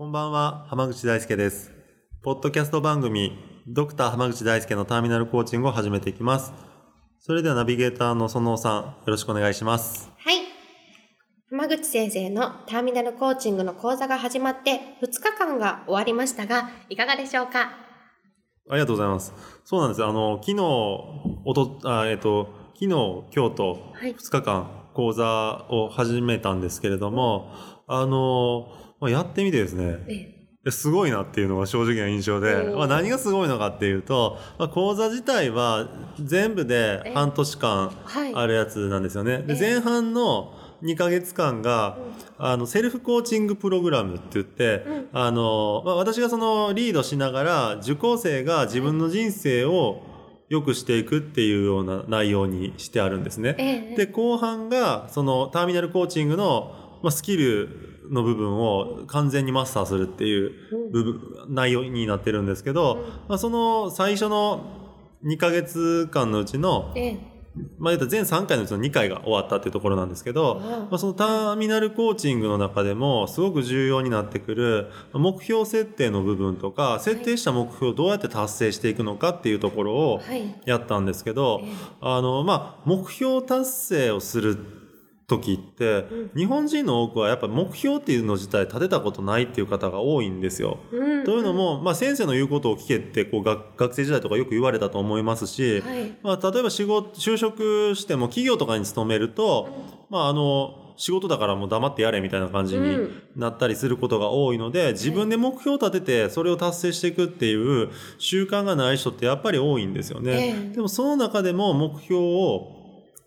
こんばんは浜口大輔です。ポッドキャスト番組ドクター浜口大輔のターミナルコーチングを始めていきます。それではナビゲーターの園尾さんよろしくお願いします。はい。浜口先生のターミナルコーチングの講座が始まって2日間が終わりましたがいかがでしょうか？ありがとうございます。そうなんです。あの昨日おとあえっ、と昨日今日とはい。2日間講座を始めたんですけれども、あのまあやってみてですね。えすごいなっていうのが正直な印象で、まあ、何がすごいのかっていうと、まあ、講座自体は全部で半年間はい。あるやつなんですよね。でええ。前半の2ヶ月間が、あのセルフコーチングプログラムって言って、うん。あのまあ、私がそのリードしながら受講生が自分の人生を良くしていくっていうような内容にしてあるんですね。ええ。で後半がそのターミナルコーチングの、まあ、スキルの部分を完全にマスターするっていう部分、内容になってるんですけど、まあ、その最初の2ヶ月間のうちの、ええ。まあ、全3回のうちの2回が終わったっていうところなんですけど、うんまあ、そのターミナルコーチングの中でもすごく重要になってくる目標設定の部分とか設定した目標をどうやって達成していくのかっていうところをはい。やったんですけど、ええ。あのまあ目標達成をする時って、日本人の多くはやっぱ目標っていうの自体立てたことないっていう方が多いんですよ。うん。というのも、まあ、先生の言うことを聞けってこう学学生時代とかよく言われたと思いますし、はい。まあ、例えば仕事就職しても企業とかに勤めると、まあ、あの仕事だからもう黙ってやれみたいな感じにうん。なったりすることが多いので、自分で目標を立ててそれを達成していくっていう習慣がない人ってやっぱり多いんですよね。ええ。でもその中でも目標を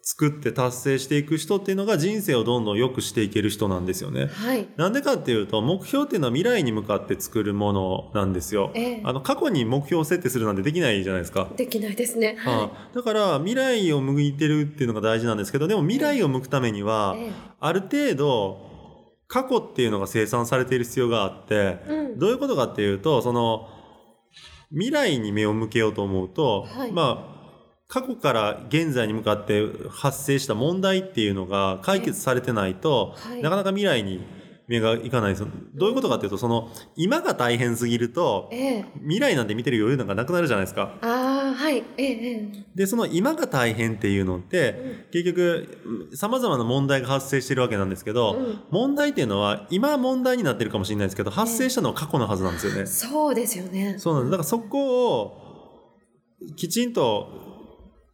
作って達成していく人っていうのが人生をどんどん良くしていける人なんですよね。はい。なんでかっていうと、目標っていうのは未来に向かって作るものなんですよ。ええ。あの、過去に目標を設定するなんてできないじゃないですか。できないですね。はい。だから、未来を向いてるっていうのが大事なんですけど、でも未来を向くためには、ええ。ある程度、過去っていうのが生産されている必要があって、うん。どういうことかっていうと、その、未来に目を向けようと思うと、はい。まあ、過去から現在に向かって発生した問題っていうのが解決されてないと、はい。なかなか未来に目がいかないんですよ。どういうことかっていうと、その、今が大変すぎると、ええ。未来なんて見てる余裕なんかなくなるじゃないですか。ああはい。えで、その今が大変っていうのって、結局、様々な問題が発生してるわけなんですけど、うん。問題っていうのは、今問題になってるかもしれないですけど、発生したのは過去のはずなんですよね。そうですよね。そうなんです。だからそこを、きちんと、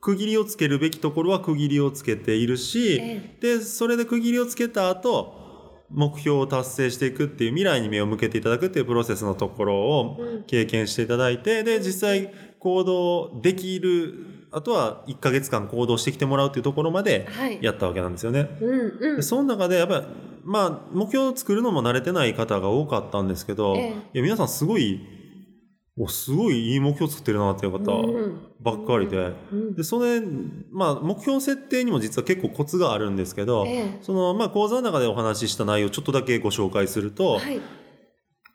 区切りをつけるべきところは区切りをつけているし、えで、それで区切りをつけた後、目標を達成していくっていう未来に目を向けていただくっていうプロセスのところをうん。経験していただいて、で、実際行動できる、あとは1ヶ月間行動してきてもらうっていうところまではい。やったわけなんですよね。うんうん。でその中でやっぱり、まあ、目標を作るのも慣れてない方が多かったんですけど、ええ。いや皆さんすごい、おすごいいい目標作ってるなっていう方うん。ばっかりで、うん。で、それ、まあ、目標設定にも実は結構コツがあるんですけど、ええ。その、まあ、講座の中でお話しした内容をちょっとだけご紹介すると、はい。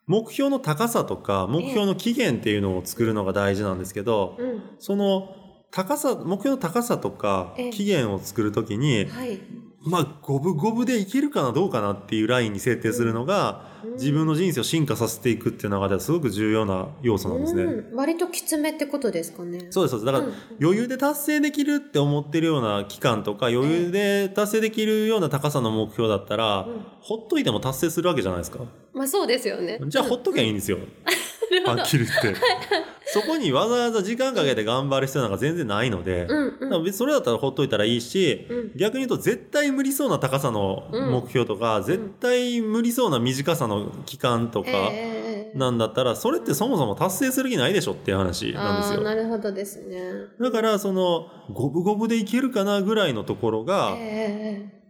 目標の高さとか、目標の期限っていうのを作るのが大事なんですけど、うん。その、高さ、目標の高さとかええ、期限を作るときに、はいまあ、五分五分でいけるかなどうかなっていうラインに設定するのが、うん自分の人生を進化させていくっていう中ではすごく重要な要素なんですね。うん割ときつめってことですかねそうです、そうです。だから、うん余裕で達成できるって思ってるような期間とか、余裕で達成できるような高さの目標だったら、うんほっといても達成するわけじゃないですか。まあそうですよねじゃあ、ほっときゃいいんですよ。はっきり言って。そこにわざわざ時間かけて頑張る必要なんか全然ないので、うんだから別にそれだったらほっといたらいいし、うん。逆に言うと絶対無理そうな高さの目標とか、絶対無理そうな短さの期間とかええなんだったら、それってそもそも達成する気ないでしょっていう話なんですよ。なるほどですね。だから、その、五分五分でいけるかなぐらいのところが、えい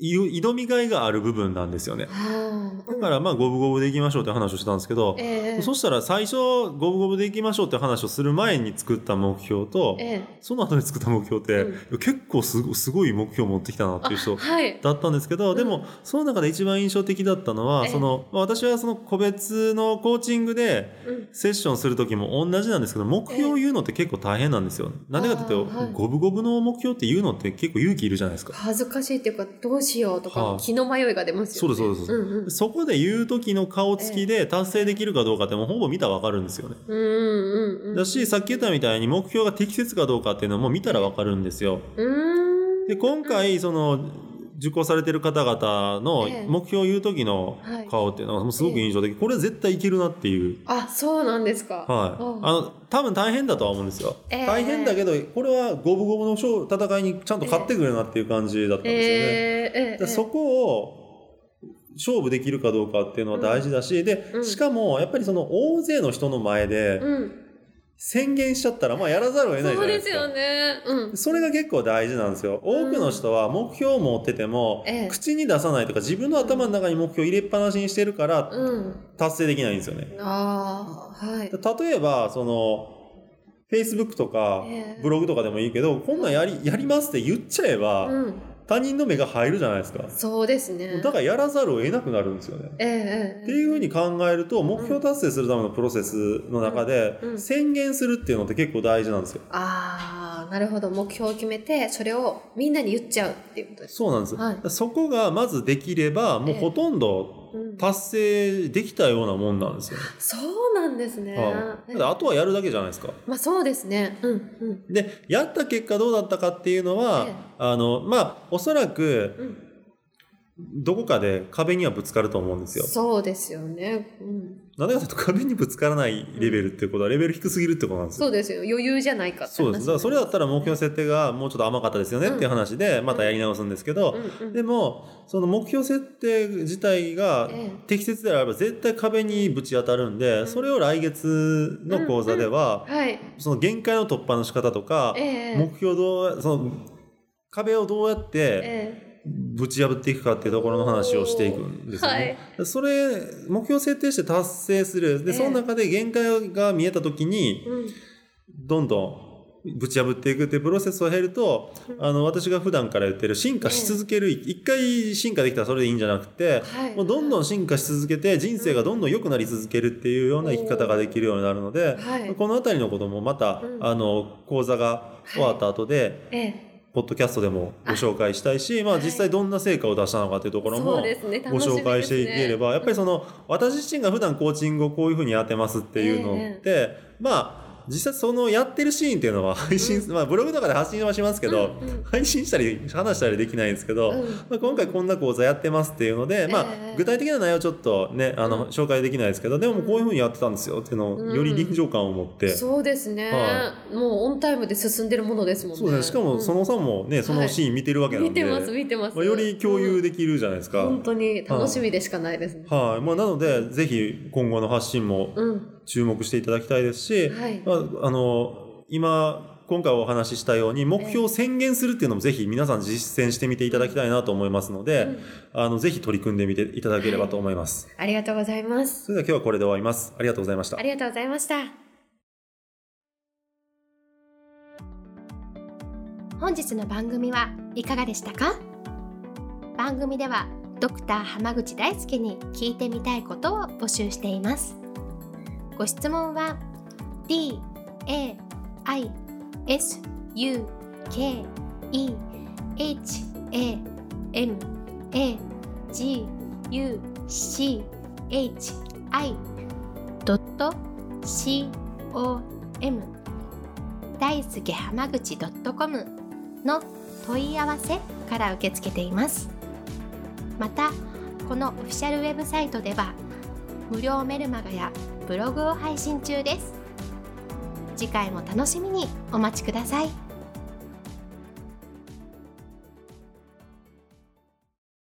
挑みがいがある部分なんですよね。はあだからまあ五分五分でいきましょうって話をしてたんですけど、ええ。そしたら最初五分五分でいきましょうって話をする前に作った目標と、ええ。その後に作った目標って、う結構すごすごい目標を持ってきたなっていう人はい。だったんですけど、でもその中で一番印象的だったのは、ええ。そのまあ私はその個別のコーチングでうん。セッションする時も同じなんですけど目標を言うのって結構大変なんですよ。なんでかっていうと、五分五分の目標って言うのって結構勇気いるじゃないですか。恥ずかしいっていうかどうしようとか、はい。気の迷いが出ますよね。そうですそうです。うんうん。そこで言う時の顔つきで達成できるかどうかってもうほぼ見たらわかるんですよね。うんうんうん。だしさっき言ったみたいに目標が適切かどうかっていうのも見たらわかるんですよ。うーん。で今回その受講されてる方々のええ。目標を言う時のはい。顔っていうのがもうすごく印象的、これ絶対いけるなっていう。あそうなんですか。はい、うん。あの多分大変だとは思うんですよ、ええ。大変だけどこれは五分五分の勝戦いにちゃんと勝ってくれるなっていう感じだったんですよね。えーえーでそこを勝負できるかどうかっていうのは大事だし、でうん。しかもやっぱりその大勢の人の前でうん宣言しちゃったらまあやらざるを得ないじそうでゃないですすか。よね。うん。それが結構大事なんですよ。多くの人は目標を持ってても、ええ。口に出さないとか自分の頭の中に目標を入れっぱなしにしてるからうん。達成できないんですよね。ああはい。例えば、その、Facebook とかええ。ブログとかでもいいけど、こんなんやり、やりますって言っちゃえば、うん他人の目が入るじゃないですか。そうですねだからやらざるを得なくなるんですよね。ええええっていうふうに考えると、目標達成するためのプロセスの中で宣言するっていうのって結構大事なんですよ。ああなるほど。目標を決めてそれをみんなに言っちゃうっていうことです。そうなんです。はい。そこがまずできれば、もうほとんどうん。達成できたようなもんなんですよ。そうなんですね、はい。あとはやるだけじゃないですか。まあそうですね。うんうん。で、やった結果どうだったかっていうのは、ええ。あの、まあ、おそらく、うんどこかで壁にはぶつかると思うんですよ。そうですよね、うん、なんでかというと壁にぶつからないレベルっていうことはレベル低すぎるってことなんですよ。そうですよ。余裕じゃないかってそうです。だからそれだったら目標せ設定がもうちょっと甘かったですよねっていう話でまたやり直すんですけど、うんうんでもその目標設定自体がええ。適切であれば絶対壁にぶち当たるんで、それを来月の講座では、はい。その限界の突破の仕方とか、ええ。目標どうその壁をどうやってえぶち破っていくかっていうところの話をしていくんですよね。それ目標設定して達成する。で、ええ。その中で限界が見えた時にえうん。どんどんぶち破っていくっていうプロセスを経ると、あの私が普段から言ってる進化し続ける、一回進化できたらそれでいいんじゃなくて、はい。もうどんどん進化し続けて人生がどんどん良くなり続けるっていうような生き方ができるようになるので、はい。この辺りのこともまた、うん。あの講座が終わった後で、ええポッドキャストでもご紹介したいし、まあはい。実際どんな成果を出したのかっていうところもご紹介していければ、やっぱりそのの私自身が普段コーチングをこういうふうにやってますっていうのって、まあ実際そのやってるシーンっていうのは配信、まあブログとかで発信はしますけど、うんうん。配信したり話したりできないんですけど、うん。まあ、今回こんな講座やってますっていうので、まあええ具体的な内容ちょっとねあの、うん。紹介できないですけどでもこういうふうにやってたんですよっていうのをより臨場感を持って。そうですね、はもうオンタイムで進んでるものですもんね。そうですね。しかも、そのさんもね、そのシーン見てるわけなんで、見てます見てます、まあ、より共有できるじゃないですか。本当に楽しみでしかないですね、はい。まあ、なので、ぜひ今後の発信もうん注目していただきたいですし、はい。まあ、あの、今、今回お話ししたように、目標を宣言するっていうのもぜひ皆さん実践してみていただきたいなと思いますので、うん。あの、ぜひ取り組んでみていただければと思います。ありがとうございます。それでは今日はこれで終わります。ありがとうございました。あ。りがとうございました。本日の番組はいかがでしたか？番組ではドクター濱口大輔に聞いてみたいことを募集していますご質問は d a i s u k e h a m a g u c h i com 大輔濱口 .com の問い合わせから受け付けています。またこのオフィシャルウェブサイトでは無料メルマガやブログを配信中です。次回も楽しみにお待ちください。